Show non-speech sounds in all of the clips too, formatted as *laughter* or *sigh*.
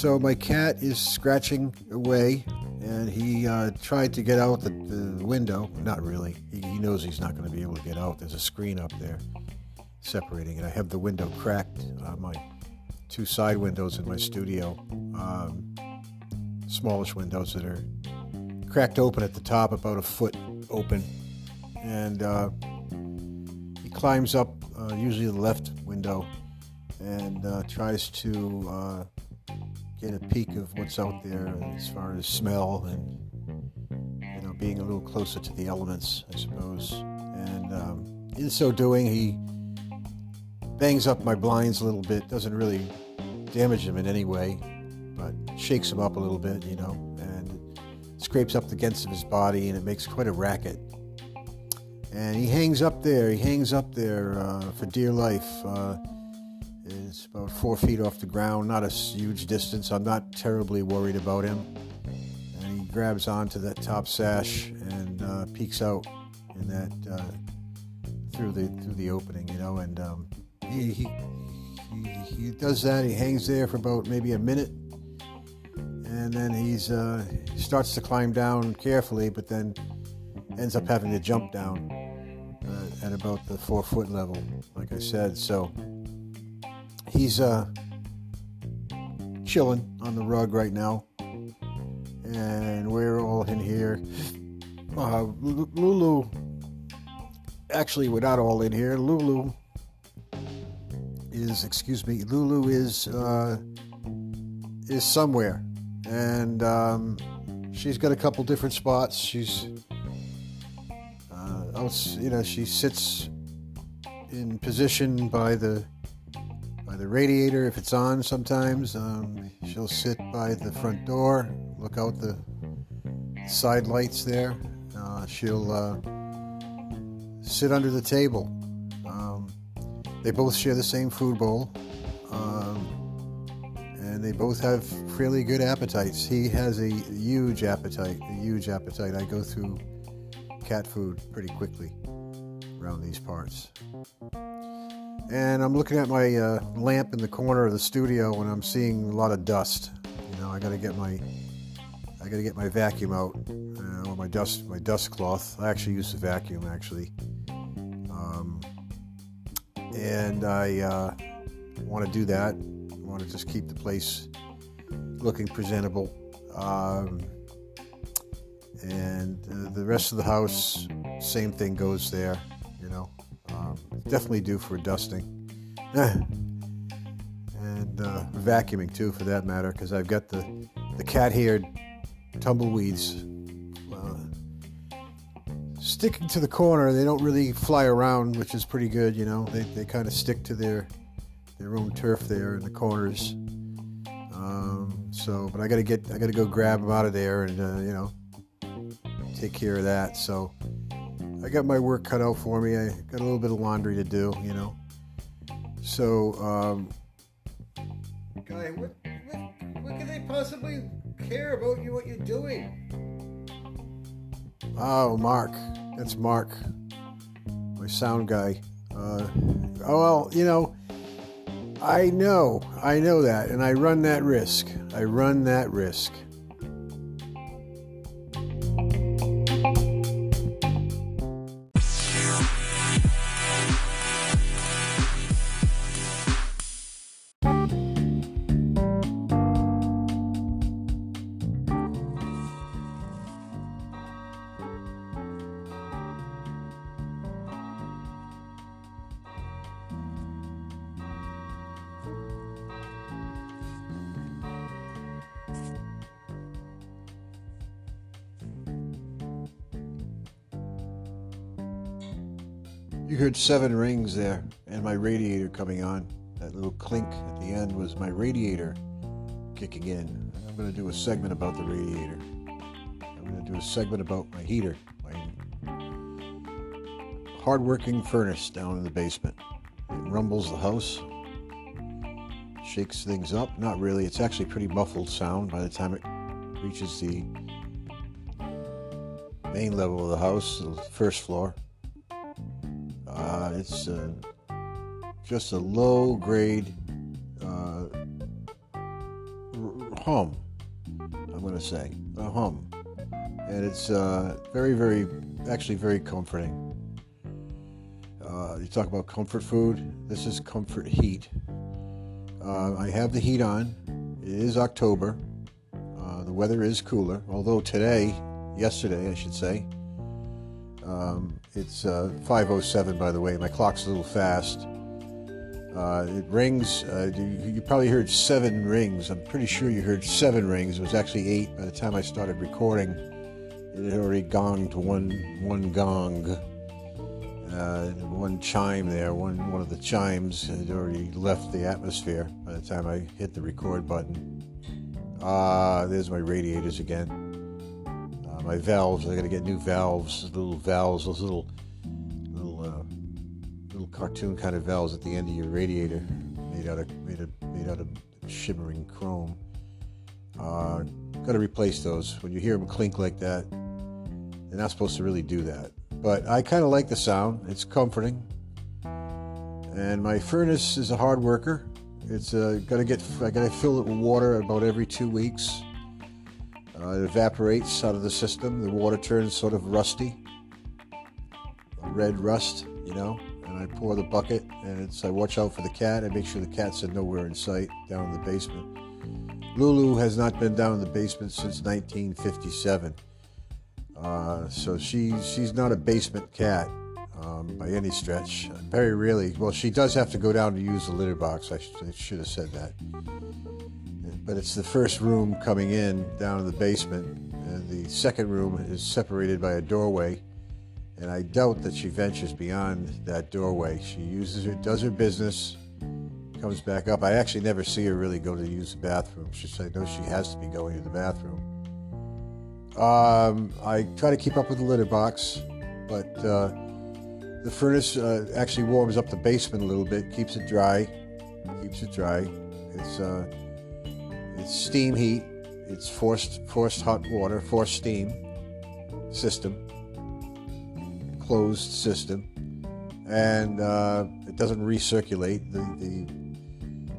so my cat is scratching away, and he uh, tried to get out the, the window. Not really. He, he knows he's not going to be able to get out. There's a screen up there separating it. I have the window cracked. Uh, my two side windows in my studio, um, smallish windows that are cracked open at the top, about a foot open, and uh, he climbs up, uh, usually the left window, and uh, tries to uh, get a peek of what's out there as far as smell and you know being a little closer to the elements, I suppose. And um, in so doing, he bangs up my blinds a little bit. Doesn't really damage them in any way, but shakes them up a little bit, you know, and scrapes up the against of his body, and it makes quite a racket. And he hangs up there. He hangs up there uh, for dear life. Uh, is about four feet off the ground, not a huge distance. I'm not terribly worried about him. And he grabs onto that top sash and uh, peeks out in that uh, through the through the opening, you know. And um, he, he he he does that. He hangs there for about maybe a minute, and then he's uh, starts to climb down carefully, but then ends up having to jump down uh, at about the four foot level, like I said. So he's uh, chilling on the rug right now, and we're all in here. Uh, Lulu, actually, we're not all in here. Lulu is, excuse me, Lulu is uh, is somewhere, and um, she's got a couple different spots. She's, uh, you know, she sits in position by the the radiator if it's on sometimes. Um, she'll sit by the front door, look out the side lights there. Uh, she'll uh, sit under the table. Um, they both share the same food bowl. Um, and they both have fairly good appetites. He has a huge appetite, a huge appetite. I go through cat food pretty quickly around these parts and I'm looking at my uh, lamp in the corner of the studio and I'm seeing a lot of dust. You know, I got to get my I got to get my vacuum out uh, or my dust my dust cloth. I actually use the vacuum actually, um, and I uh, want to do that. I want to just keep the place looking presentable. Um, and uh, the rest of the house, same thing goes there. Um, definitely due for dusting. *laughs* and uh, vacuuming too, for that matter, because I've got the, the cat haired tumbleweeds uh, sticking to the corner. They don't really fly around, which is pretty good, you know. They, they kind of stick to their their own turf there in the corners. Um, so, but I gotta get, I gotta go grab them out of there and uh, you know take care of that. So I got my work cut out for me. I got a little bit of laundry to do, you know. So, um, guy, what, what, what can they possibly care about you? What you're doing? Oh, Mark, that's Mark, my sound guy. Uh, oh well, you know, I know, I know that, and I run that risk. I run that risk. Seven rings there and my radiator coming on. That little clink at the end was my radiator kicking in. I'm going to do a segment about the radiator. I'm going to do a segment about my heater, my hardworking furnace down in the basement. It rumbles the house, shakes things up. Not really, it's actually pretty muffled sound by the time it reaches the main level of the house, the first floor. Uh, it's uh, just a low grade uh, hum. I'm going to say a hum, and it's uh, very, very, actually very comforting. Uh, you talk about comfort food. This is comfort heat. Uh, I have the heat on. It is October. The weather is cooler, although today, yesterday, I should say, um, it's 5:07. Uh, by the way, my clock's a little fast. Uh, it rings. Uh, you, you, probably heard seven rings. I'm pretty sure you heard seven rings. It was actually eight by the time I started recording. It had already gonged one one gong, uh, one chime there. One one of the chimes had already left the atmosphere by the time I hit the record button. Ah, there's my radiators again. Uh, my valves. I got to get new valves. Little valves. Those little little cartoon kind of valves at the end of your radiator, made out of made, of, made out of shimmering chrome. Uh, Got to replace those. When you hear them clink like that, they're not supposed to really do that. But I kind of like the sound. It's comforting. And my furnace is a hard worker. It's uh, gotta get I gotta fill it with water about every two weeks. Uh, it evaporates out of the system. The water turns sort of rusty, red rust, you know and I pour the bucket, and it's I watch out for the cat. I make sure the cat's nowhere in sight down in the basement. Lulu has not been down in the basement since 1957, uh, so she she's not a basement cat um, by any stretch. Very rarely. Well, she does have to go down to use the litter box. I, sh- I should have said that. But it's the first room coming in down in the basement, and the second room is separated by a doorway and I doubt that she ventures beyond that doorway. She uses her, does her business, comes back up. I actually never see her really go to use the bathroom. She said, no, she has to be going to the bathroom. Um, I try to keep up with the litter box, but uh, the furnace uh, actually warms up the basement a little bit, keeps it dry, keeps it dry. It's uh, it's steam heat. It's forced forced hot water, forced steam system closed system, and uh, it doesn't recirculate. The, the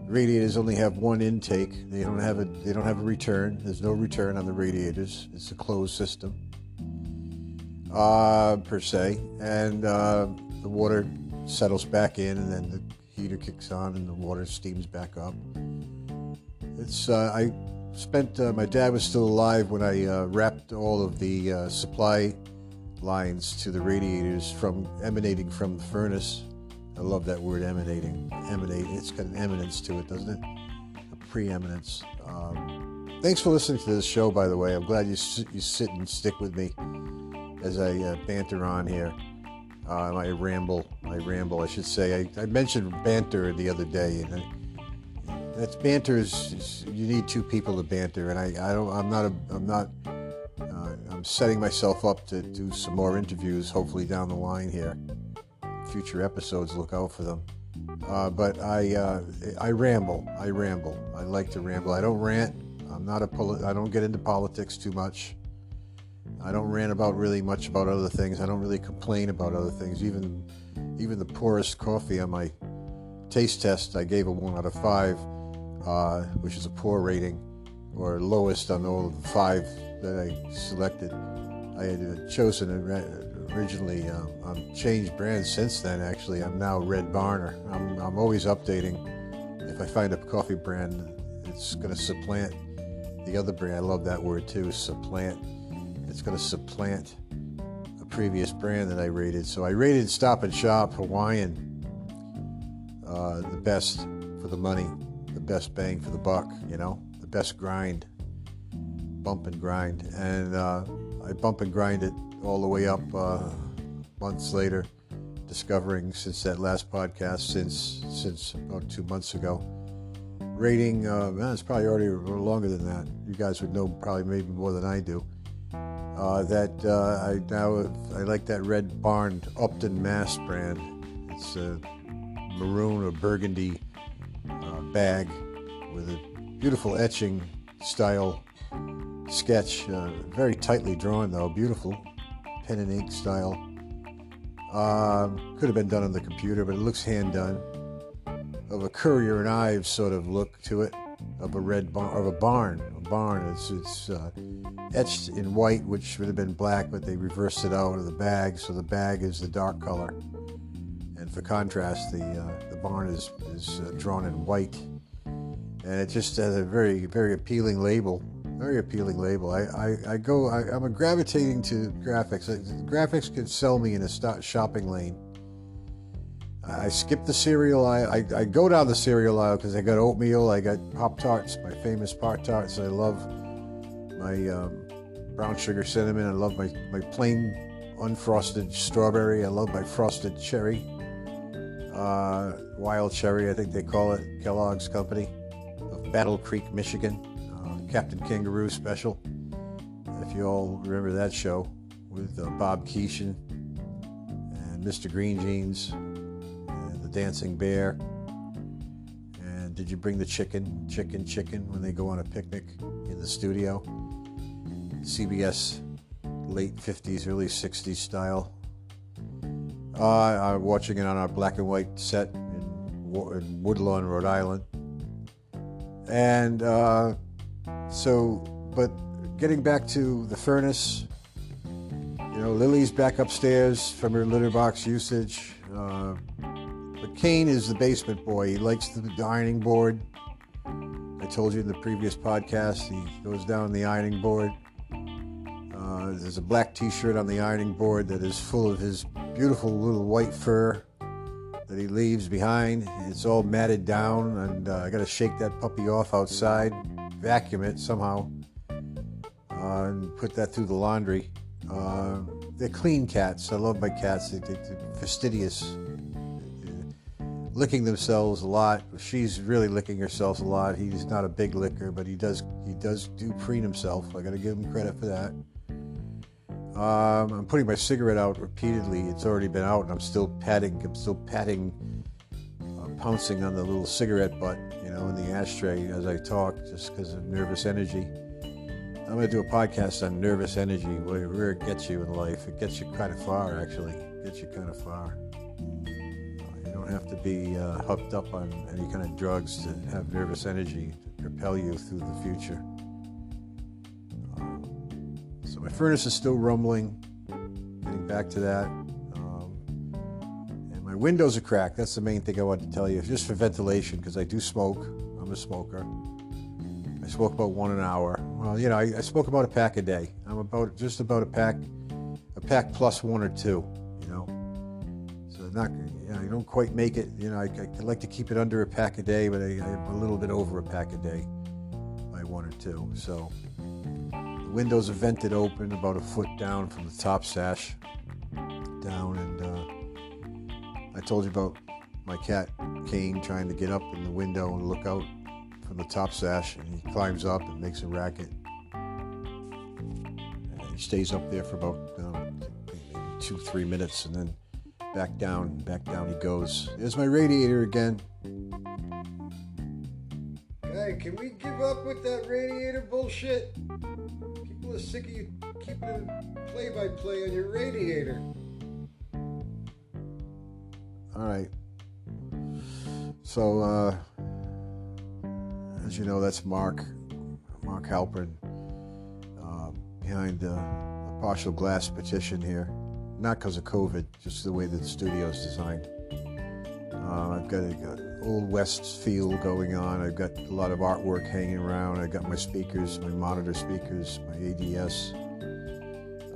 radiators only have one intake. They don't have a they don't have a return. There's no return on the radiators. It's a closed system uh, per se, and uh, the water settles back in, and then the heater kicks on, and the water steams back up. It's uh, I spent uh, my dad was still alive when I uh, wrapped all of the uh, supply lines to the radiators from emanating from the furnace. I love that word emanating. Emanate. It's got an eminence to it, doesn't it? A preeminence. Um, thanks for listening to this show, by the way. I'm glad you you sit and stick with me as I uh, banter on here. Uh, I ramble. I ramble. I should say. I, I mentioned banter the other day, and I, that's banter is, is, you need two people to banter, and I, I don't. I'm not a. I'm not I'm setting myself up to do some more interviews, hopefully down the line here. Future episodes, look out for them. Uh, but I, uh, I ramble. I ramble. I like to ramble. I don't rant. I'm not a poli- I don't get into politics too much. I don't rant about really much about other things. I don't really complain about other things. Even, even the poorest coffee on my taste test, I gave a one out of five, uh, which is a poor rating, or lowest on all of the five that I selected. I had chosen originally. Um, I've changed brands since then. Actually, I'm now Red Barner. I'm, I'm always updating. If I find a coffee brand, it's going to supplant the other brand. I love that word too, supplant. It's going to supplant a previous brand that I rated. So I rated Stop and Shop Hawaiian uh, the best for the money, the best bang for the buck. You know, the best grind bump and grind. And uh, I bump and grind it all the way up uh, months later, discovering since that last podcast, since since about two months ago. Rating, uh, man, it's probably already longer than that. You guys would know probably maybe more than I do. Uh, that uh, I now I like that Red Barn Upton Mass brand. It's a maroon or burgundy bag with a beautiful etching style sketch. Uh, very tightly drawn, though. Beautiful. Pen and ink style. Uh, could have been done on the computer, but it looks hand done. Of a Currier and Ives sort of look to it. Of a red barn, of a barn, a barn. It's it's uh, etched in white, which would have been black, but they reversed it out of the bag, so the bag is the dark color. And for contrast, the uh, the barn is is uh, drawn in white, and it just has a very very appealing label. Very appealing label. I, I, I go. I, am gravitating to graphics. Graphics can sell me in a shopping lane I skip the cereal aisle. I, I go down the cereal aisle because I got oatmeal. I got Pop Tarts, my famous Pop Tarts. I love my um, brown sugar cinnamon. I love my, my plain unfrosted strawberry. I love my frosted cherry. Uh, wild cherry, I think they call it. Kellogg's Company of Battle Creek, Michigan. Uh, Captain Kangaroo special. If you all remember that show with uh, Bob Keeshan and Mr. Green Jeans. And the Dancing Bear. And did you bring the chicken, chicken, chicken when they go on a picnic in the studio? CBS late 50s, early 60s style. Uh, I'm watching it on our black and white set in, in Woodlawn, Rhode Island. And uh, so, but getting back to the furnace, you know, Lily's back upstairs from her litter box usage. Uh, but Kane is the basement boy. He likes the ironing board. I told you in the previous podcast, he goes down the ironing board. Uh, there's a black t shirt on the ironing board that is full of his beautiful little white fur that he leaves behind. It's all matted down, and uh, I got to shake that puppy off outside, vacuum it somehow, uh, and put that through the laundry. Uh, they're clean cats. I love my cats. They, are fastidious licking themselves a lot. She's really licking herself a lot. He's not a big licker, but he does he does do preen himself. I got to give him credit for that. Um, I'm putting my cigarette out repeatedly. It's already been out, and I'm still patting. I'm still patting, uh, pouncing on the little cigarette butt, you know, in the ashtray as I talk, just because of nervous energy. I'm going to do a podcast on nervous energy, where, it gets you in life. It gets you kind of far, actually. It gets you kind of far You don't have to be uh, hooked up on any kind of drugs to have nervous energy to propel you through the future. My furnace is still rumbling. Getting back to that. Um, and my windows are cracked. That's the main thing I wanted to tell you. Just for ventilation, because I do smoke. I'm a smoker. I smoke about one an hour. Well, you know, I, I smoke about a pack a day. I'm about just about a pack, a pack plus one or two. You know, so not you, know, don't quite make it. You know, I, I like to keep it under a pack a day, but I, I'm a little bit over a pack a day by one or two. So windows are vented open about a foot down from the top sash down, and uh, I told you about my cat Kane trying to get up in the window and look out from the top sash, and he climbs up and makes a racket. And he stays up there for about um, two, three minutes, and then Back down, back down he goes. There's my radiator again. Hey, can we give up with that radiator bullshit? People are sick of you keeping it play by play on your radiator. Alright. So, uh, as you know, that's Mark, Mark Halpern, uh, behind the partial glass petition here not because of COVID, just the way that the studio is designed. Uh, I've got a, old west feel going on. I've got a lot of artwork hanging around. I've got my speakers, my monitor speakers, my ADS,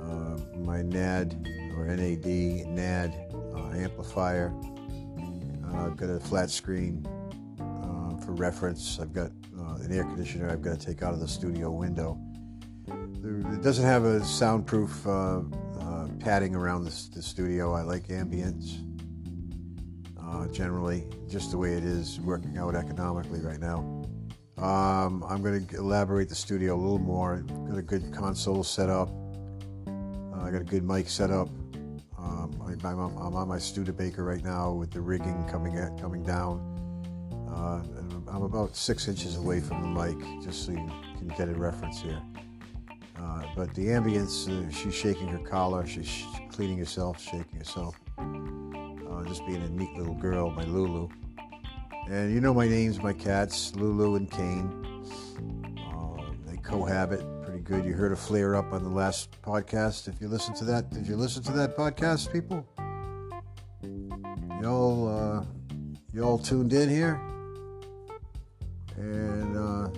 uh, my NAD or NAD, NAD uh, amplifier. Uh, I've got a flat screen uh, for reference. I've got uh, an air conditioner I've got to take out of the studio window. It doesn't have a soundproof padding around the, the studio. I like ambience uh, generally, just the way it is working out economically right now. Um, I'm going to elaborate the studio a little more. Got a good console set up. Uh, I got a good mic set up. Um, I, am on my Studebaker right now with the rigging coming at, coming down. Uh, I'm about six inches away from the mic, just so you can get a reference here. Uh, but the ambience, uh, she's shaking her collar, she's cleaning herself, shaking herself. Just being a neat little girl, my Lulu. And you know my names, my cats, Lulu and Kane. Uh, they cohabit pretty good. You heard a flare up on the last podcast. If you listen to that, did you listen to that podcast, people? Y'all, uh, y'all tuned in here, and uh,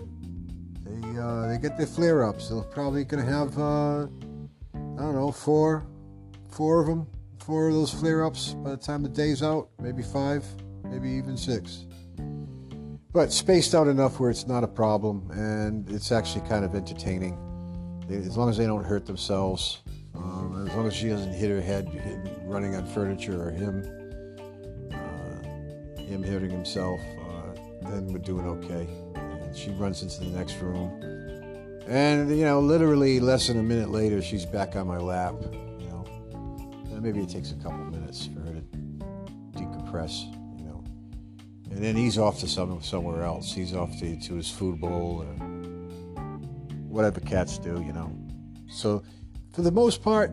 they uh, they get their flare ups. They're probably gonna have uh, I don't know four, four of them, four of those flare ups by the time the day's out. Maybe five, maybe even six. But spaced out enough where it's not a problem and it's actually kind of entertaining. As long as they don't hurt themselves um, as long as she doesn't hit her head running on furniture or him uh, him hitting himself uh, then we're doing okay. And she runs into the next room. And you know literally less than a minute later she's back on my lap and maybe it takes a couple minutes for her to decompress you know. and then he's off to some somewhere else. He's off to, to his food bowl or whatever cats do, you know. So, for the most part,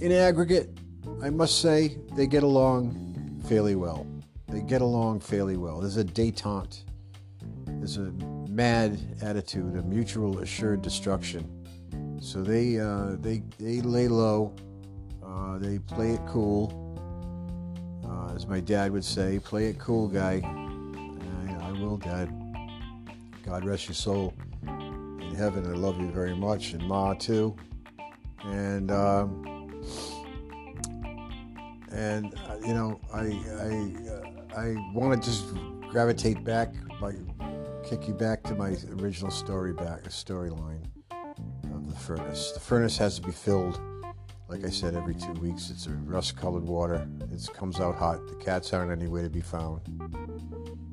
in aggregate, I must say they get along fairly well. They get along fairly well. There's a detente. There's a mad attitude, a mutual assured destruction. So they uh, they they lay low. Uh, they play it cool as my dad would say, play it cool, guy. I, I will, Dad. God rest your soul in heaven. I love you very much, and Ma too. And um, and uh, you know, I I uh, I want to just gravitate back by kick you back to my original story back storyline of the furnace. The furnace has to be filled like I said, every two weeks it's a rust colored water. It comes out hot. The cats aren't anywhere to be found.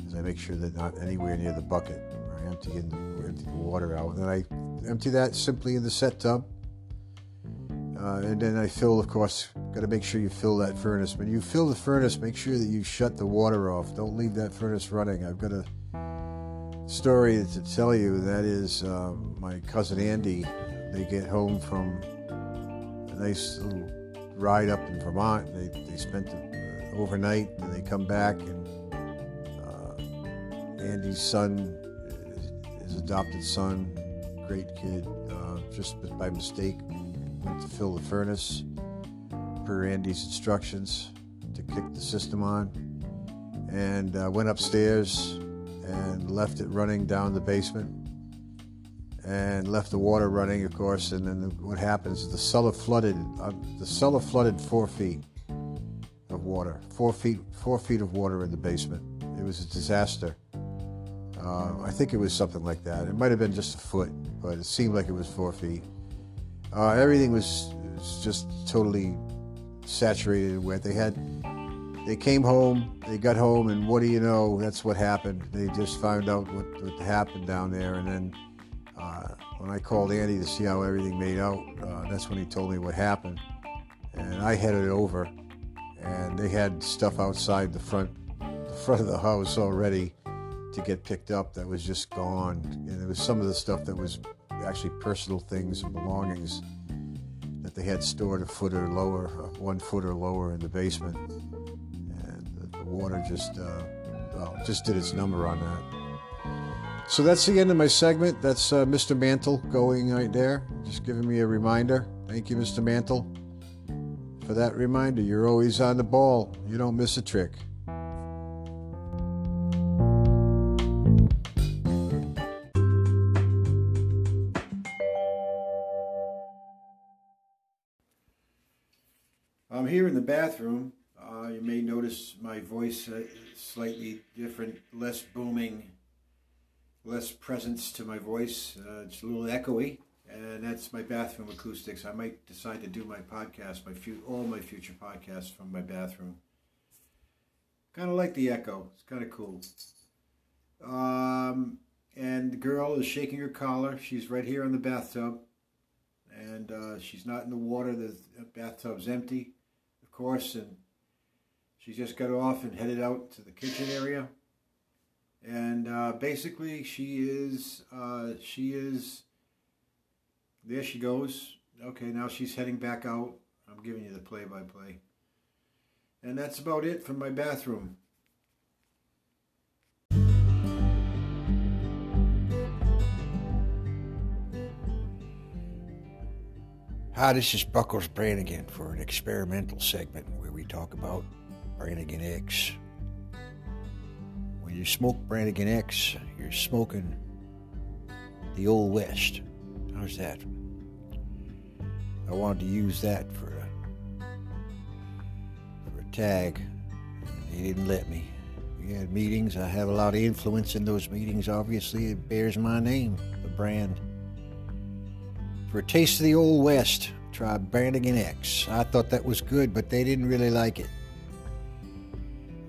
As I make sure they're not anywhere near the bucket I empty, in the, empty the water out. And then I empty that simply in the set tub. Uh, and then I fill, of course, got to make sure you fill that furnace. When you fill the furnace, make sure that you shut the water off. Don't leave that furnace running. I've got a story to tell you. That is um, my cousin Andy. They get home from nice little ride up in Vermont. They, they spent the, uh, overnight and they come back and uh, Andy's son, his adopted son, great kid, uh, just by mistake went to fill the furnace per Andy's instructions to kick the system on and uh, went upstairs and left it running down the basement and left the water running, of course. And then what happens is the cellar flooded. Uh, the cellar flooded four feet of water, four feet, four feet of water in the basement. It was a disaster. Uh, I think it was something like that. It might have been just a foot, but it seemed like it was four feet. Uh, everything was, was just totally saturated and wet. They had, they came home, they got home, and what do you know? That's what happened. They just found out what, what happened down there, and then uh, when I called Andy to see how everything made out, uh, that's when he told me what happened. And I headed over, and they had stuff outside the front, the front of the house already to get picked up that was just gone. And it was some of the stuff that was actually personal things and belongings that they had stored a foot or lower, uh, one foot or lower in the basement. And the, water just, uh, well, just did its number on that. So that's the end of my segment. That's uh, Mr. Mantle going right there, just giving me a reminder. Thank you, Mr. Mantle, for that reminder. You're always on the ball, you don't miss a trick. I'm here in the bathroom. Uh, you may notice my voice uh, slightly different, less booming less presence to my voice. Uh, it's a little echoey, and that's my bathroom acoustics. I might decide to do my podcast, my fu- all my future podcasts from my bathroom. Kind of like the echo. It's kind of cool. Um, and the girl is shaking her collar. She's right here in the bathtub, and uh, she's not in the water. The bathtub's empty, of course, and she just got off and headed out to the kitchen area and uh, basically she is uh, she is there she goes. Okay now she's heading back out. I'm giving you the play-by-play. And that's about it from my bathroom. Hi, this is Buckles Branigan for an experimental segment where we talk about Branigan X. When you smoke Branigan X, you're smoking the Old West. How's that? I wanted to use that for a, for a tag. They didn't let me. We had meetings. I have a lot of influence in those meetings. Obviously, it bears my name, the brand. For a taste of the Old West, try Branigan X. I thought that was good, but they didn't really like it.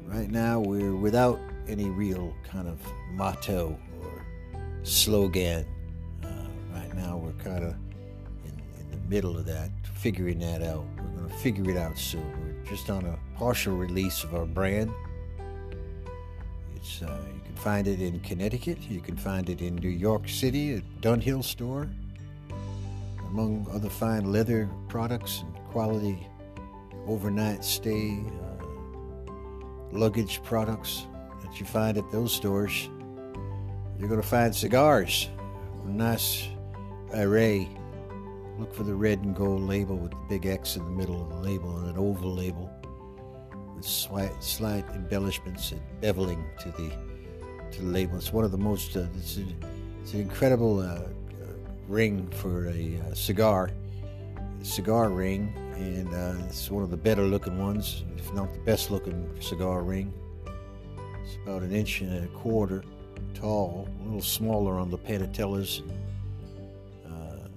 Right now, we're without any real kind of motto or slogan. Uh, right now, we're kind of in, in the middle of that, figuring that out. We're going to figure it out soon. We're just on a partial release of our brand. It's uh, you can find it in Connecticut. You can find it in New York City at Dunhill Store among other fine leather products and quality overnight stay uh, luggage products that you find at those stores. You're going to find cigars, a nice array. Look for the red and gold label with the big X in the middle of the label and an oval label with slight, slight embellishments and beveling to the to the label. It's one of the most. Uh, it's, a, it's an incredible uh, ring for a uh, cigar, a cigar ring, and uh, it's one of the better looking ones, if not the best looking cigar ring. It's about an inch and a quarter tall, a little smaller on the panatellas. Uh,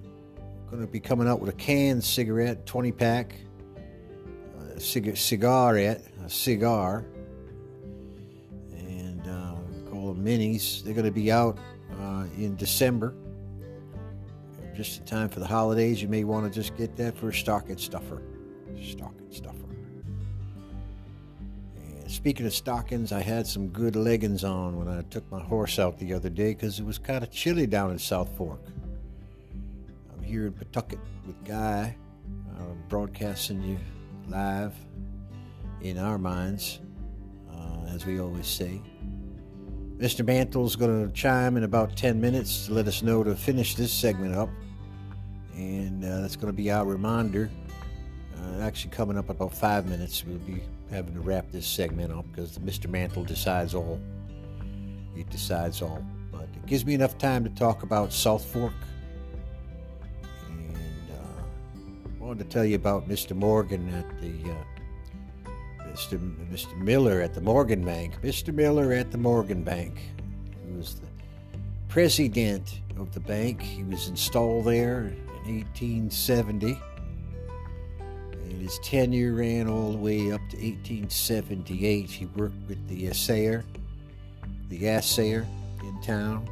going to be coming out with a canned cigarette, 20 pack, a cig- cigarette, a cigar, and uh, call them minis. They're going to be out uh, in December just in time for the holidays. You may want to just get that for a stocking stuffer. Stocking stuffer. Speaking of stockings, I had some good leggings on when I took my horse out the other day because it was kind of chilly down in South Fork. I'm here in Pawtucket with Guy, uh, broadcasting you live in our minds, uh, as we always say. Mr. Mantle's going to chime in about 10 minutes to let us know to finish this segment up and uh, that's going to be our reminder. Uh, actually, coming up about five minutes, we'll be having to wrap this segment up because Mr. Mantle decides all. He decides all, but it gives me enough time to talk about South Fork. And uh, I wanted to tell you about Mr. Morgan at the uh, Mr. Mr. Miller at the Morgan Bank. Mr. Miller at the Morgan Bank, He was the president of the bank. He was installed there in 1870. His tenure ran all the way up to 1878. He worked with the assayer, the assayer in town.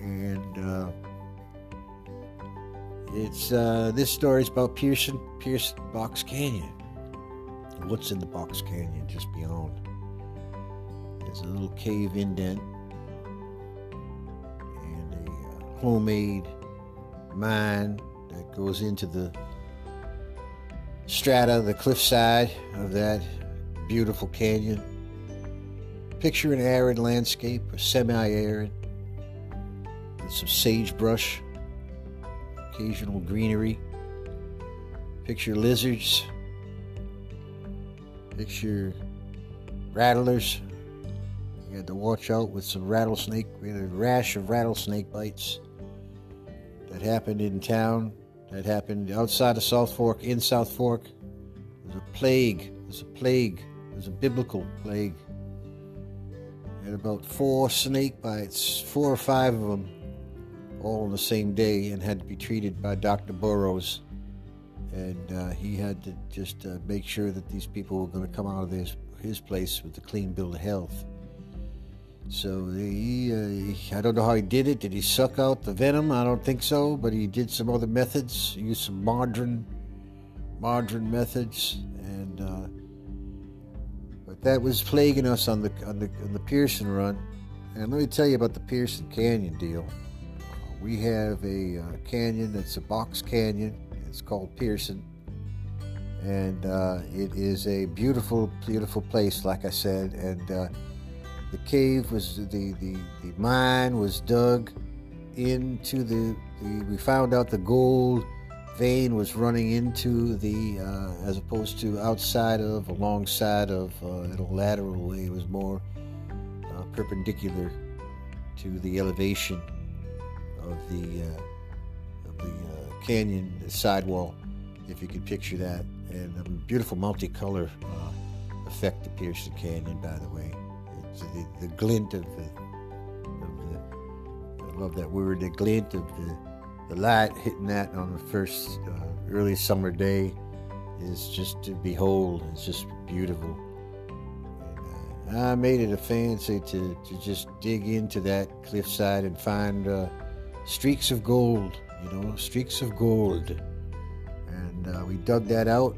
And uh, it's uh, this story is about Pearson, Pearson Box Canyon. What's in the Box Canyon just beyond? There's a little cave indent and a uh, homemade mine that goes into the strata, the cliffside of that beautiful canyon. Picture an arid landscape, a semi arid, with some sagebrush, occasional greenery. Picture lizards. Picture rattlers. You had to watch out with some rattlesnake. We had a rash of rattlesnake bites that happened in town, that happened outside of South Fork, in South Fork. There's a plague. There's a plague. There's a biblical plague. Had about four snake bites, four or five of them, all on the same day, and had to be treated by Dr. Burrows. And uh, he had to just uh, make sure that these people were going to come out of his place with a clean bill of health. So he, uh, I don't know how he did it. Did he suck out the venom? I don't think so. But he did some other methods. He used some modern, modern methods, and uh, but that was plaguing us on the on the on the Pearson run. And let me tell you about the Pearson Canyon deal. We have a uh, canyon that's a box canyon. It's called Pearson, and uh, it is a beautiful, beautiful place. Like I said, and uh, the cave was the, the, the mine was dug into the, the we found out the gold vein was running into the, uh, as opposed to outside of, alongside of, uh, in a lateral way. It was more uh, perpendicular to the elevation of the uh, of the uh, canyon the sidewall, if you could picture that, and a beautiful multicolor uh, effect to Pearson Canyon. By the way, it's the, the glint of the, of the I love that word, the glint of the the light hitting that on the first uh, early summer day is just to behold. It's just beautiful. And, uh, I made it a fancy to, to just dig into that cliffside and find uh, streaks of gold, you know, streaks of gold. And uh, we dug that out,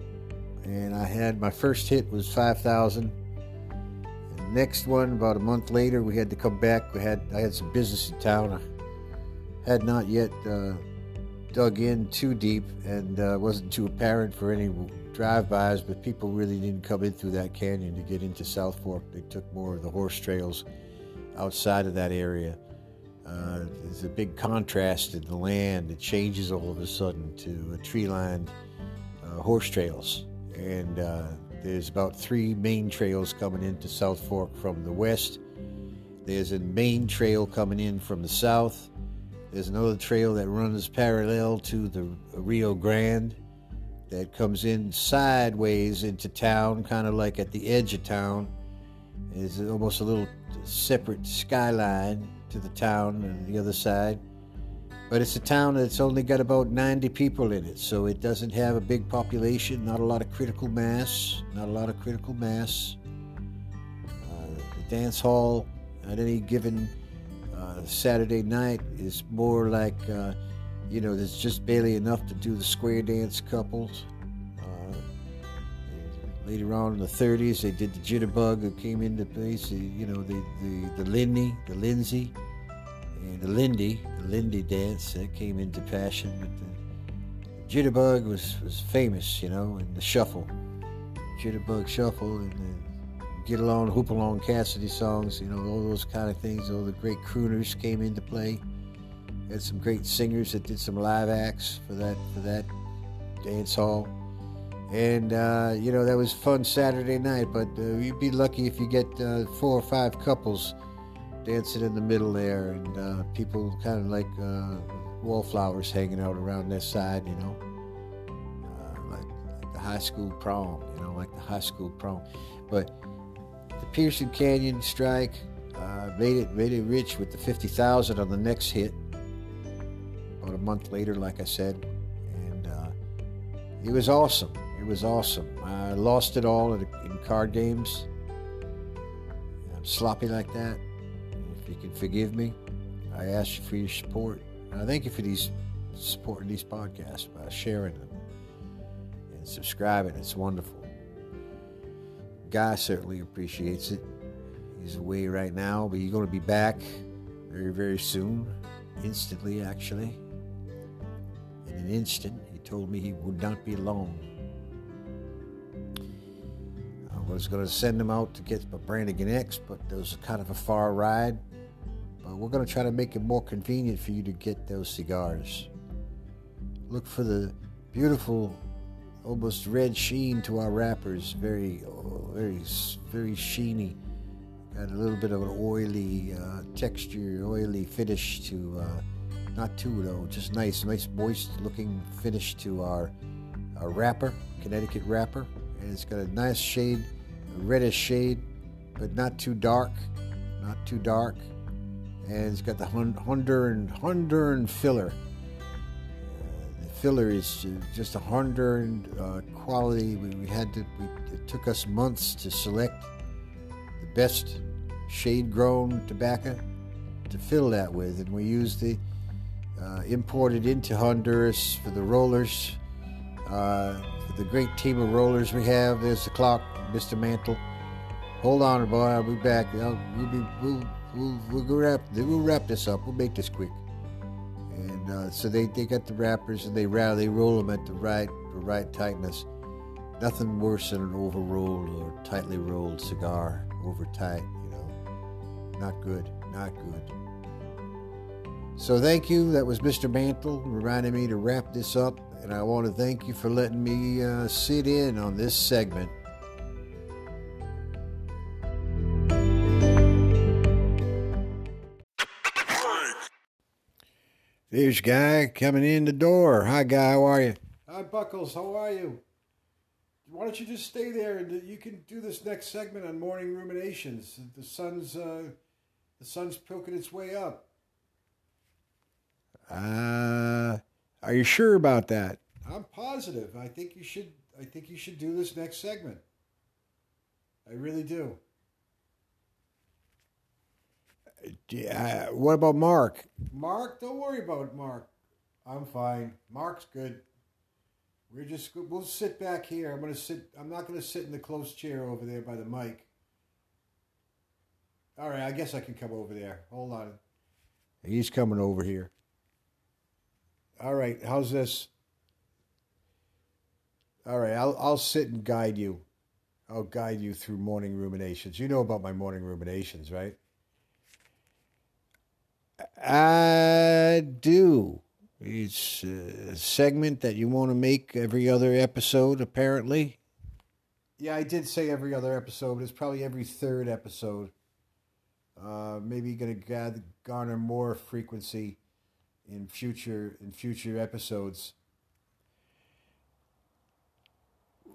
and I had my first hit was 5,000. Next one, about a month later, we had to come back. We had I had some business in town I had not yet uh, dug in too deep and uh, wasn't too apparent for any drive-bys, but people really didn't come in through that canyon to get into South Fork. They took more of the horse trails outside of that area. Uh, there's a big contrast in the land. It changes all of a sudden to tree-lined uh, horse trails, and uh, there's about three main trails coming into South Fork from the west. There's a main trail coming in from the south there's another trail that runs parallel to the Rio Grande that comes in sideways into town, kind of like at the edge of town. There's almost a little separate skyline to the town on the other side. But it's a town that's only got about 90 people in it, so it doesn't have a big population, not a lot of critical mass, not a lot of critical mass. Uh, the dance hall at any given uh, Saturday night is more like, uh, you know, there's just barely enough to do the square dance couples. Uh, later on in the 30s, they did the jitterbug that came into place. you know, the the the Lindy, the Lindsay, and the Lindy, the Lindy dance that came into fashion. But the jitterbug was was famous, you know, and the shuffle, jitterbug shuffle, and the get along, Hopalong Cassidy songs, you know, all those kind of things. All the great crooners came into play. Had some great singers that did some live acts for that for that dance hall. And uh, you know that was fun Saturday night, but uh, you'd be lucky if you get uh, four or five couples dancing in the middle there, and uh, people kind of like uh, wallflowers hanging out around that side, you know, uh, like, like the high school prom, you know, like the high school prom. But the Pearson Canyon strike uh, made it made it rich with the 50,000 on the next hit. About a month later, like I said, and uh, it was awesome. It was awesome. I lost it all in, in card games. I'm sloppy like that. Forgive me, I ask you for your support. And I thank you for these supporting these podcasts by sharing them and subscribing. It's wonderful. Guy certainly appreciates it. He's away right now, but he's going to be back very, very soon. Instantly, actually. In an instant, he told me he would not be long. I was going to send him out to get my Branigan X, but there was kind of a far ride. But we're going to try to make it more convenient for you to get those cigars. Look for the beautiful almost red sheen to our wrappers. Very, very, very sheeny. Got a little bit of an oily uh, texture, oily finish to, uh, not too though, just nice, nice moist looking finish to our, our wrapper, Connecticut wrapper. And it's got a nice shade, a reddish shade, but not too dark, not too dark. And it's got the Honduran, Honduran filler The filler is just a Honduran uh, quality. We, we, had to. We, it took us months to select the best shade-grown tobacco to fill that with, and we used the uh, imported into Honduras for the rollers. Uh, for the great team of rollers we have. There's the clock, Mr. Mantle. Hold on, boy. I'll be back. I'll, we'll be. We'll, we'll, we'll wrap. We'll wrap this up. We'll make this quick and uh, so they, they got the wrappers and they roll them at the right the right tightness. Nothing worse than an overrolled or tightly rolled cigar, over tight. You know, not good, not good. So thank you. That was Mr. Mantle reminding me to wrap this up and I want to thank you for letting me uh, sit in on this segment. There's Guy coming in the door. Hi, Guy. How are you? Hi, Buckles. How are you? Why don't you just stay there and you can do this next segment on morning ruminations? The sun's uh, the sun's poking its way up. Uh, are you sure about that? I'm positive. I think you should. I think you should do this next segment. I really do. What about Mark? Mark, don't worry about Mark. I'm fine. Mark's good. We're just we'll sit back here. I'm gonna sit. I'm not gonna sit in the close chair over there by the mic. All right, I guess I can come over there. Hold on. He's coming over here. All right, how's this? All right, I'll I'll sit and guide you. I'll guide you through morning ruminations. You know about my morning ruminations, right? I do. It's a segment that you want to make every other episode, apparently. Yeah, I did say every other episode, but it's probably every third episode. Uh, maybe going to garner more frequency in future in future episodes.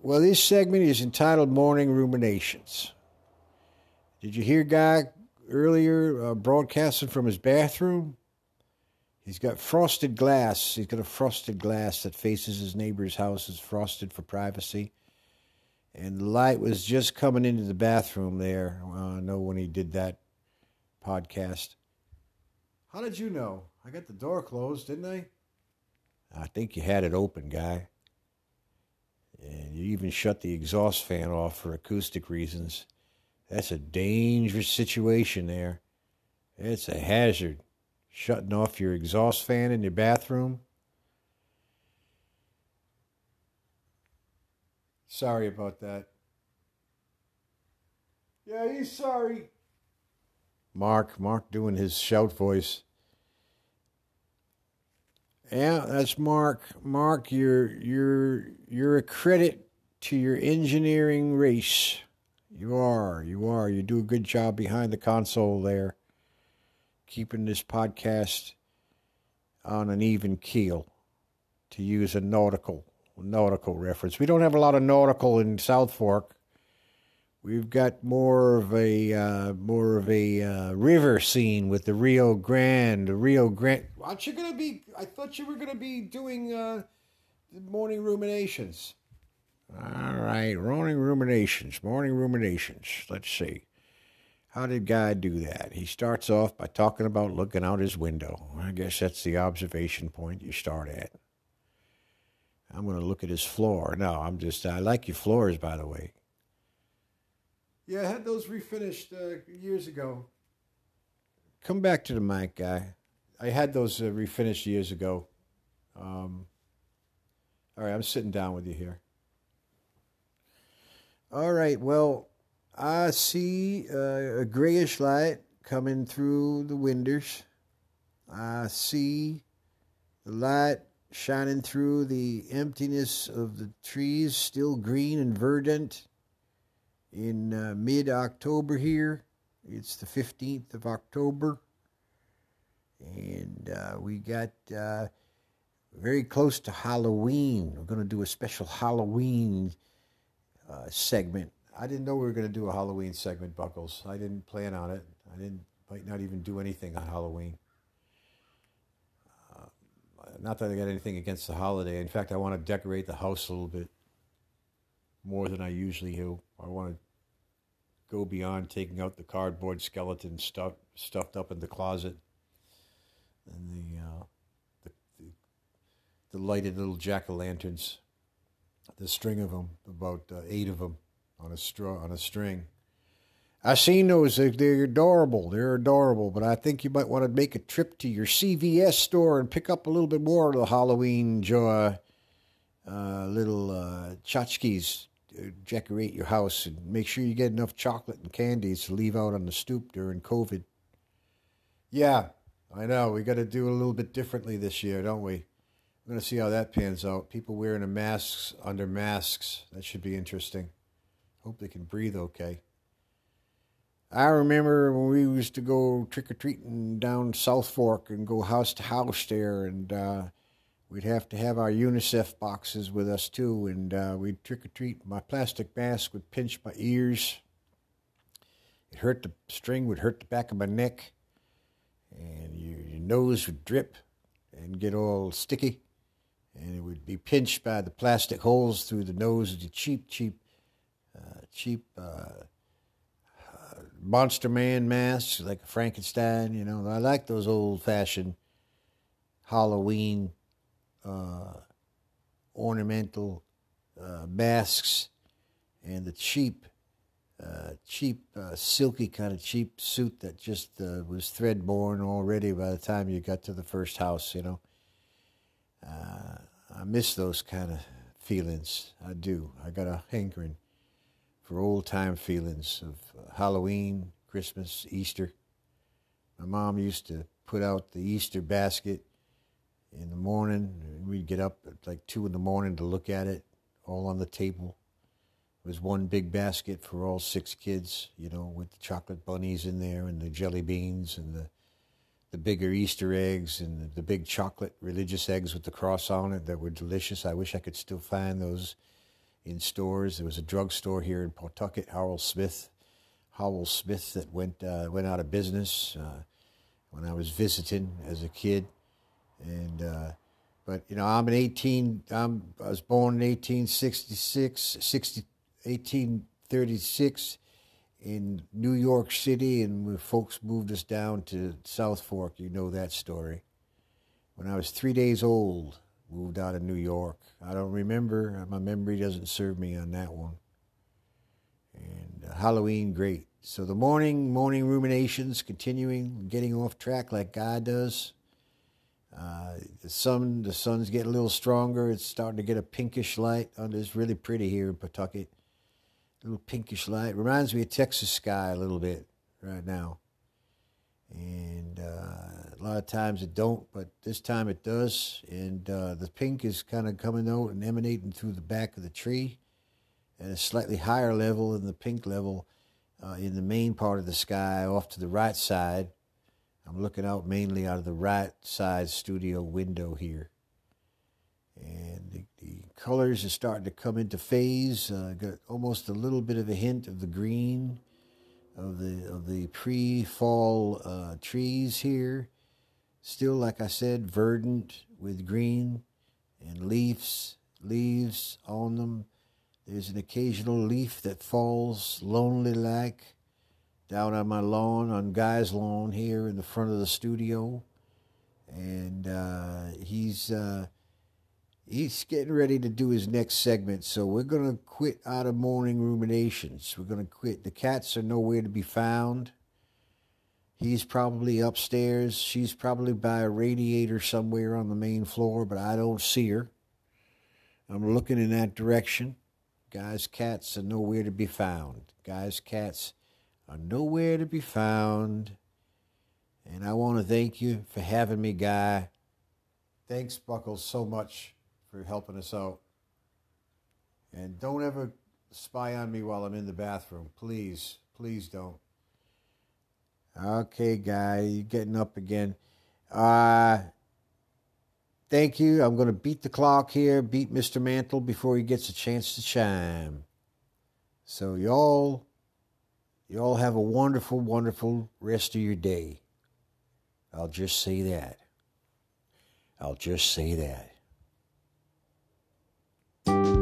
Well, this segment is entitled "Morning Ruminations." Did you hear Guy earlier uh, broadcasting from his bathroom? He's got frosted glass. He's got a frosted glass that faces his neighbor's house. is frosted for privacy. And the light was just coming into the bathroom there. I know when he did that podcast. How did you know? I got the door closed, didn't I? I think you had it open, guy. And you even shut the exhaust fan off for acoustic reasons. That's a dangerous situation there. It's a hazard. Shutting off your exhaust fan in your bathroom. Sorry about that. Yeah, he's sorry. Mark, Mark doing his shout voice. Yeah, that's Mark. Mark, you're you're you're a credit to your engineering race. You are, you are. You do a good job behind the console there, keeping this podcast on an even keel, to use a nautical nautical reference. We don't have a lot of nautical in South Fork. We've got more of a uh, more of a uh, river scene with the Rio Grande. The Rio Grande. Aren't you gonna be? I thought you were gonna be doing uh, morning ruminations. All right, morning ruminations. Morning ruminations. Let's see. How did Guy do that? He starts off by talking about looking out his window. I guess that's the observation point you start at. I'm going to look at his floor. No, I'm just, I like your floors, by the way. Yeah, I had those refinished uh, years ago. Come back to the mic, guy. I had those uh, refinished years ago. Um, all right, I'm sitting down with you here. All right, well, I see uh, a grayish light coming through the windows. I see the light shining through the emptiness of the trees, still green and verdant in uh, mid October here. It's the 15th of October. And uh, we got uh, very close to Halloween. We're going to do a special Halloween uh, segment. I didn't know we were going to do a Halloween segment, Buckles. I didn't plan on it. I didn't, might not even do anything on Halloween. Uh, not that I got anything against the holiday. In fact, I want to decorate the house a little bit more than I usually do. I want to go beyond taking out the cardboard skeleton stuff stuffed up in the closet and the uh, the, the, the, lighted little jack o' lanterns, the string of them, about uh, eight of them on a straw on a string. I seen those; they're adorable. They're adorable, but I think you might want to make a trip to your CVS store and pick up a little bit more of the Halloween joy, uh, little uh, tchotchkes decorate your house and make sure you get enough chocolate and candies to leave out on the stoop during COVID. Yeah, I know. We got to do a little bit differently this year, don't we? I'm going to see how that pans out. People wearing the masks under masks. That should be interesting. Hope they can breathe okay. I remember when we used to go trick or treating down South Fork and go house to house there, and uh, we'd have to have our UNICEF boxes with us too, and uh, we'd trick or treat. My plastic mask would pinch my ears. It hurt the string would hurt the back of my neck, and your, your nose would drip and get all sticky, and it would be pinched by the plastic holes through the nose of the cheap, cheap, uh, cheap uh, Monster Man masks, like a Frankenstein. You know, I like those old fashioned Halloween uh, ornamental uh, masks and the cheap, uh, cheap, uh, silky kind of cheap suit that just uh, was thread born already by the time you got to the first house. You know, uh, I miss those kind of feelings. I do. I got a hankering for old time feelings of Halloween, Christmas, Easter. My mom used to put out the Easter basket in the morning, we'd get up at like two in the morning to look at it, all on the table. It was one big basket for all six kids, you know, with the chocolate bunnies in there and the jelly beans and the the bigger Easter eggs and the, the big chocolate religious eggs with the cross on it that were delicious. I wish I could still find those in stores. There was a drugstore here in Pawtucket, Howell Smith, Howell Smith, that went uh, went out of business uh, when I was visiting as a kid, and uh, but you know I'm an 18. I'm, I was born in 1866, 60, 1836 in New York City, and when folks moved us down to South Fork, you know that story. When I was three days old, moved out of New York. I don't remember. My memory doesn't serve me on that one. And uh, Halloween, great. So the morning, morning ruminations, continuing, getting off track like God does. Uh, the sun, the sun's getting a little stronger. It's starting to get a pinkish light. Under, it's really pretty here in Pawtucket. A little pinkish light. Reminds me of Texas sky a little bit right now. And uh, a lot of times it don't, but this time it does. And uh, the pink is kind of coming out and emanating through the back of the tree at a slightly higher level than the pink level uh, in the main part of the sky off to the right side. I'm looking out mainly out of the right side studio window here. And the, the colors are starting to come into phase. Uh, got almost a little bit of a hint of the green of the of the pre-fall uh, trees here. Still, like I said, verdant with green and leaves leaves on them. There's an occasional leaf that falls lonely like down on my lawn, on Guy's lawn here in the front of the studio. And uh, he's uh, he's getting ready to do his next segment, so we're going to quit out of morning ruminations. We're going to quit. The cats are nowhere to be found. He's probably upstairs. She's probably by a radiator somewhere on the main floor, but I don't see her. I'm looking in that direction. Guys, cats are nowhere to be found. Guys, cats are nowhere to be found. And I want to thank you for having me, Guy. Thanks, Buckles, so much for helping us out. And don't ever spy on me while I'm in the bathroom. Please, please don't. Okay, guy, you're getting up again. Uh, thank you. I'm going to beat the clock here, beat Mr. Mantle before he gets a chance to chime. So, y'all, y'all have a wonderful, wonderful rest of your day. I'll just say that. I'll just say that.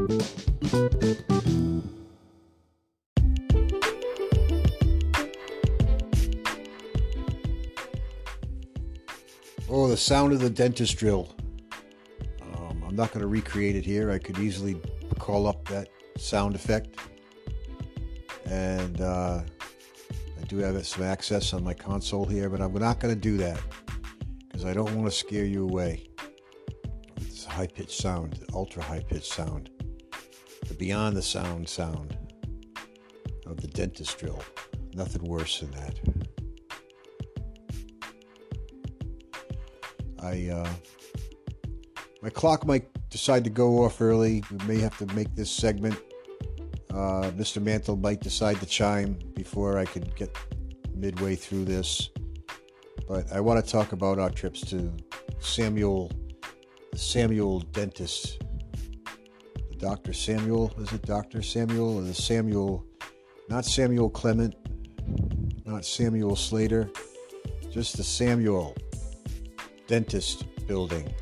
Oh, the sound of the dentist drill. Um, I'm not going to recreate it here. I could easily call up that sound effect. And uh, I do have some access on my console here, but I'm not going to do that because I don't want to scare you away. It's a high pitched sound, ultra high pitched sound beyond the sound sound of the dentist drill. Nothing worse than that. I, uh, my clock might decide to go off early. We may have to make this segment. Uh, Mr. Mantle might decide to chime before I could get midway through this. But I want to talk about our trips to Samuel, the Samuel dentist, Dr. Samuel. Is it Dr. Samuel or the Samuel? Not Samuel Clemens, not Samuel Slater, just the Samuel Dentist Building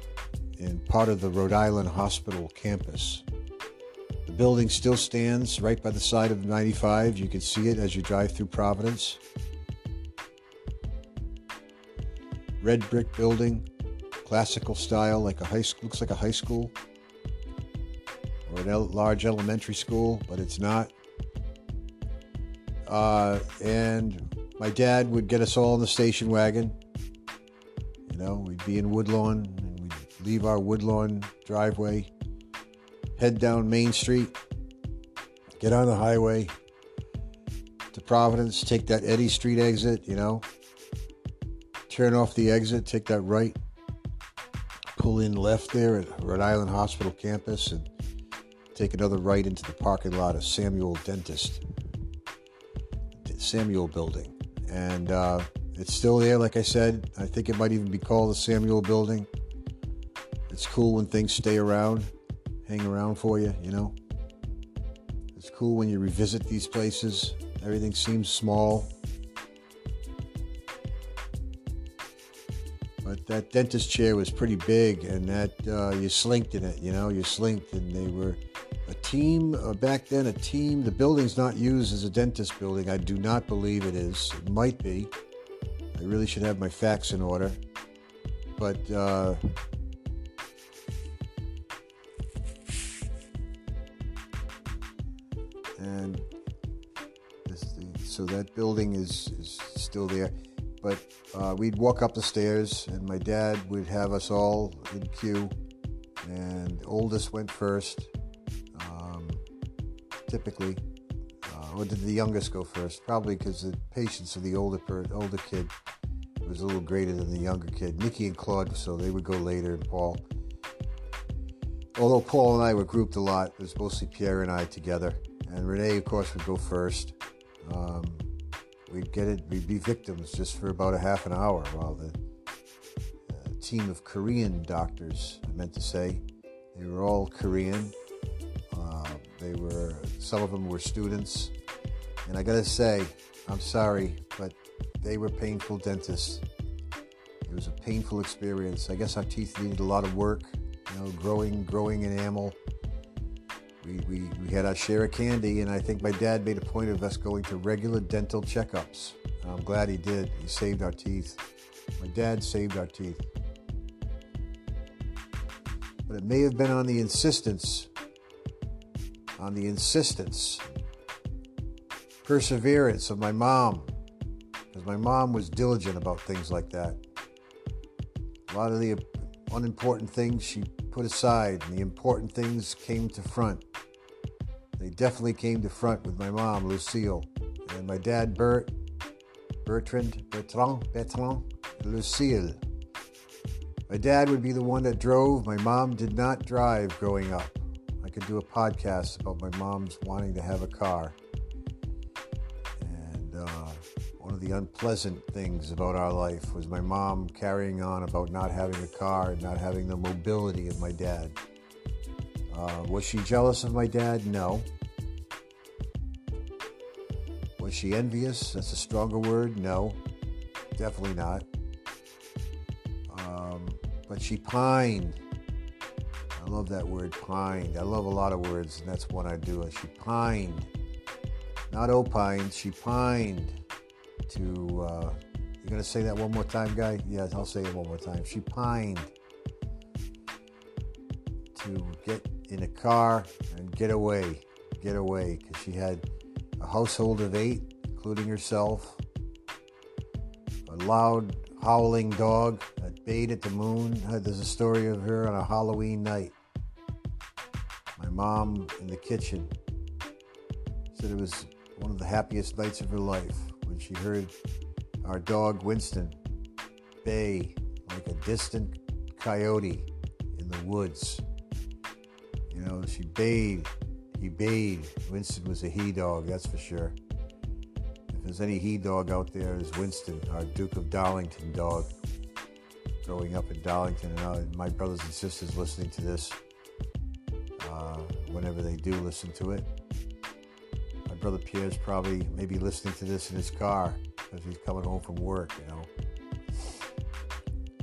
in part of the Rhode Island Hospital campus. The building still stands right by the side of 95. You can see it as you drive through Providence. Red brick building, classical style, like a high school, looks like a high school or a large elementary school, but it's not. Uh, and my dad would get us all in the station wagon. You know, we'd be in Woodlawn and we'd leave our Woodlawn driveway, head down Main Street, get on the highway to Providence, take that Eddy Street exit, you know, turn off the exit, take that right, pull in left there at Rhode Island Hospital campus, and take another right into the parking lot of Samuel Dentist, Samuel Building. And uh, it's still there, like I said. I think it might even be called the Samuel Building. It's cool when things stay around, hang around for you, you know. It's cool when you revisit these places. Everything seems small. But that dentist chair was pretty big, and that uh, you slinked in it, you know, you slinked, and they were team uh, back then. A team. The building's not used as a dentist building. I do not believe it is. It might be. I really should have my facts in order. But uh, and this, so that building is is still there. But uh, we'd walk up the stairs, and my dad would have us all in queue, and oldest went first typically. Uh, or did the youngest go first? Probably because the patience of the older per, older kid was a little greater than the younger kid. Nikki and Claude, so they would go later, and Paul. Although Paul and I were grouped a lot, it was mostly Pierre and I together. And Renee, of course, would go first. Um, we'd get it, we'd be victims just for about a half an hour while the uh, team of Korean doctors, I meant to say, they were all Korean they were, some of them were students. And I gotta say, I'm sorry, but they were painful dentists. It was a painful experience. I guess our teeth needed a lot of work, you know, growing, growing enamel. We, we, we had our share of candy, and I think my dad made a point of us going to regular dental checkups. I'm glad he did. He saved our teeth. My dad saved our teeth. But it may have been on the insistence on the insistence, perseverance of my mom, because my mom was diligent about things like that. A lot of the unimportant things she put aside, and the important things came to front. They definitely came to front with my mom, Lucille, and my dad, Bert, Bertrand, Bertrand, Bertrand, Lucille. My dad would be the one that drove. My mom did not drive growing up could do a podcast about my mom's wanting to have a car. And uh, one of the unpleasant things about our life was my mom carrying on about not having a car and not having the mobility of my dad. Uh, was she jealous of my dad? No. Was she envious? That's a stronger word. No, definitely not. Um, but she pined I love that word, pined. I love a lot of words, and that's one I do. She pined, not opined. She pined to. Uh, you gonna say that one more time, guy? Yes, I'll say it one more time. She pined to get in a car and get away, get away, because she had a household of eight, including herself, a loud howling dog bayed at the moon. Uh, there's a story of her on a Halloween night. My mom in the kitchen said it was one of the happiest nights of her life when she heard our dog Winston bay like a distant coyote in the woods. You know, she bayed. He bayed. Winston was a he dog, that's for sure. If there's any he dog out there, is Winston, our Duke of Darlington dog. Growing up in Darlington, and my brothers and sisters listening to this, uh, whenever they do listen to it. My brother Pierre's probably maybe listening to this in his car because he's coming home from work, you know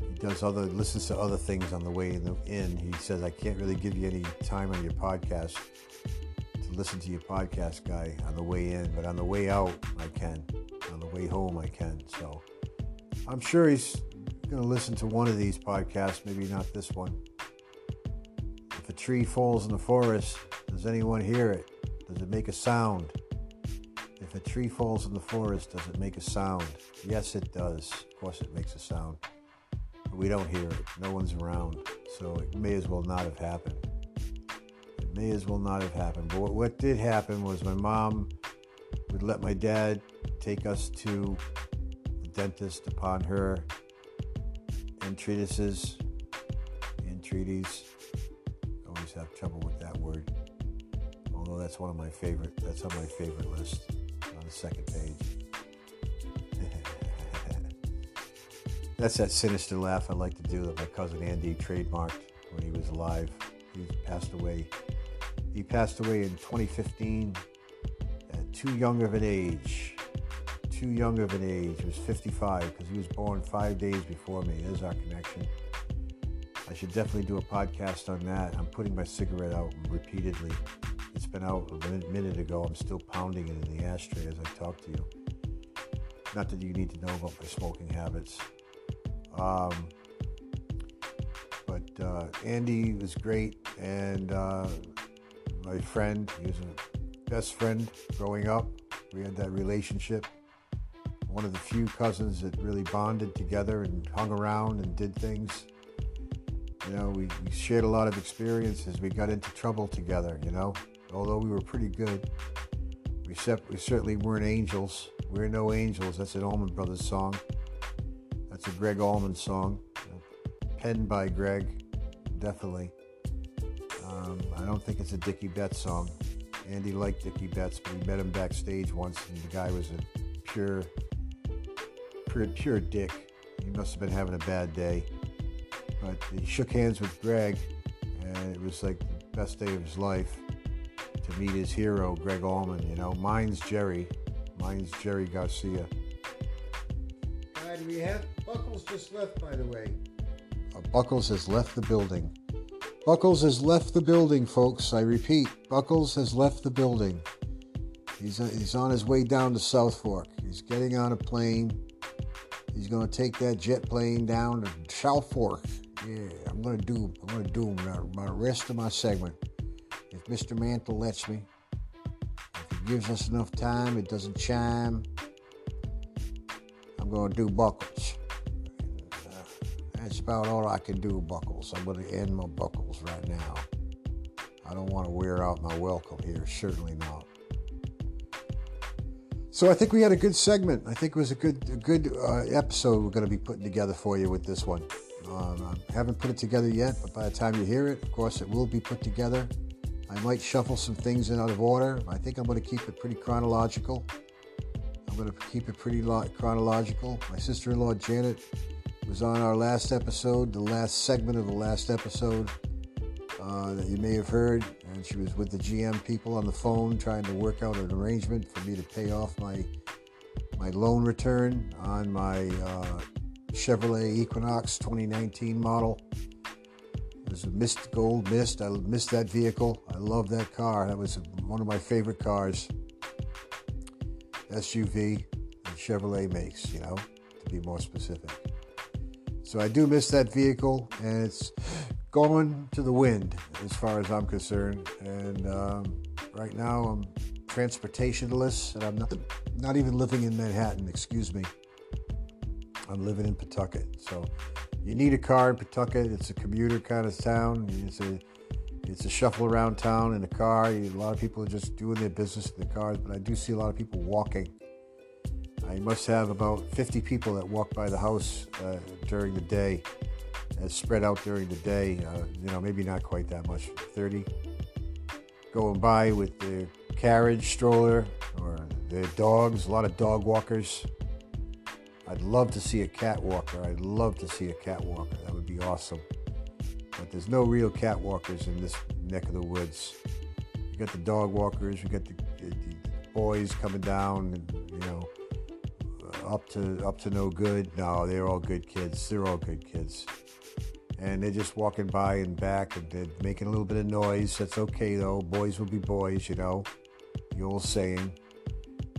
He does other listens to other things on the way in. He says I can't really give you any time on your podcast to listen to your podcast guy on the way in, but on the way out I can. On the way home I can. So I'm sure he's going to listen to one of these podcasts, maybe not this one. If a tree falls in the forest, does anyone hear it? Does it make a sound? If a tree falls in the forest, does it make a sound? Yes, it does. Of course, it makes a sound But we don't hear it. No one's around. So it may as well not have happened. It may as well not have happened. But what, what did happen was my mom would let my dad take us to the dentist upon her entreatises, entreaties. I always have trouble with that word. Although that's one of my favorite. That's on my favorite list on the second page. *laughs* That's that sinister laugh I like to do that my cousin Andy trademarked when he was alive. He passed away. He passed away in 2015 at too young of an age. Too young of an age. He was 55 because he was born five days before me. There's our connection. I should definitely do a podcast on that. I'm putting my cigarette out repeatedly. It's been out a minute ago. I'm still pounding it in the ashtray as I talk to you. Not that you need to know about my smoking habits. Um, but uh, Andy was great, and uh, my friend, he was a best friend growing up. We had that relationship. One of the few cousins that really bonded together and hung around and did things. You know, we, we shared a lot of experiences. We got into trouble together, you know, although we were pretty good. We, we certainly weren't angels. We're no angels. That's an Allman Brothers song. That's a Gregg Allman song, penned by Gregg, definitely. Um, I don't think it's a Dickey Betts song. Andy liked Dickey Betts, but he met him backstage once, and the guy was a pure, pure, pure dick. He must have been having a bad day. But he shook hands with Gregg, and it was like the best day of his life to meet his hero, Gregg Allman. You know, mine's Jerry. Mine's Jerry Garcia. God, we have Buckles just left, by the way. Uh, Buckles has left the building. Buckles has left the building, folks. I repeat, Buckles has left the building. He's, uh, he's on his way down to South Fork. He's getting on a plane. He's to take that jet plane down to South Fork. Yeah, I'm to do. I'm to do my, rest of my segment. If Mr. Mantle lets me, if he gives us enough time, it doesn't chime. I'm to do Buckles. Uh, that's about all I can do, Buckles. I'm to end my Buckles right now. I don't want to wear out my welcome here, certainly not. So I think we had a good segment. I think it was a good, a good uh, episode we're going to be putting together for you with this one. Um, I haven't put it together yet, but by the time you hear it, of course, it will be put together. I might shuffle some things in out of order. I think I'm going to keep it pretty chronological. I'm going to keep it pretty lo- chronological. My sister-in-law Janet was on our last episode, the last segment of the last episode uh, that you may have heard. And she was with the GM people on the phone trying to work out an arrangement for me to pay off my my loan return on my uh, Chevrolet Equinox 2019 model. It was a mist gold mist. I missed that vehicle. I love that car. That was one of my favorite cars. SUV that Chevrolet makes, you know, to be more specific. So I do miss that vehicle, and it's going to the wind as far as I'm concerned. And um, right now I'm transportationless, and I'm not not even living in Manhattan. Excuse me. I'm living in Pawtucket. So you need a car in Pawtucket. It's a commuter kind of town. It's a it's a shuffle around town in a car. A lot of people are just doing their business in the cars, but I do see a lot of people walking I must have about 50 people that walk by the house uh, during the day as spread out during the day. Uh, you know, maybe not quite that much. 30 going by with the carriage stroller or the dogs. A lot of dog walkers. I'd love to see a cat walker. I'd love to see a cat walker. That would be awesome. But there's no real cat walkers in this neck of the woods. You got the dog walkers. You got the, the, the boys coming down, you know, up to up to no good. No, they're all good kids. They're all good kids. And they're just walking by and back, and they're making a little bit of noise. That's okay though. Boys will be boys, you know. The old saying.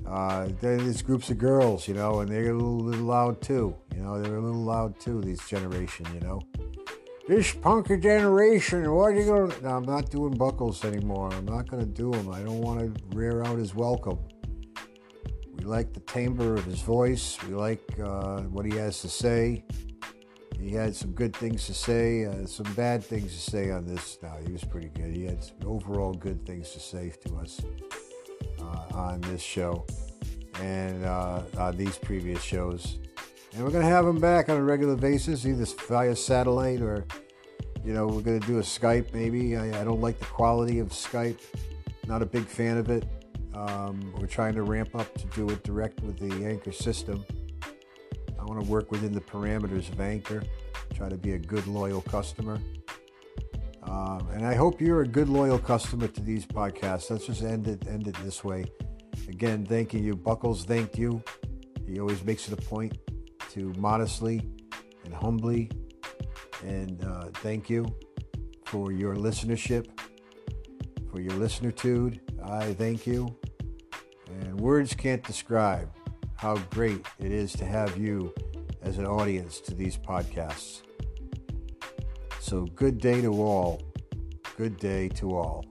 Uh, then there's groups of girls, you know, and they're a little, little loud too. You know, they're a little loud too. This generation, you know. This punker generation, what are you to... No, I'm not doing buckles anymore. I'm not going to do them. I don't want to rear out his welcome. We like the timbre of his voice. We like uh, what he has to say. He had some good things to say, uh, some bad things to say on this. Now, he was pretty good. He had overall good things to say to us uh, on this show and uh, on these previous shows. And we're going to have him back on a regular basis, either via satellite or, you know, we're going to do a Skype maybe. I, I, don't like the quality of Skype. Not a big fan of it. Um, we're trying to ramp up to do it direct with the Anchor system. I want to work within the parameters of Anchor, try to be a good, loyal customer. Um, and I hope you're a good, loyal customer to these podcasts. Let's just end it, end it this way. Again, thanking you. Buckles thank you. He always makes it a point to modestly and humbly and uh, thank you for your listenership, for your listenertude. I thank you. And words can't describe how great it is to have you as an audience to these podcasts. So, good day to all. Good day to all.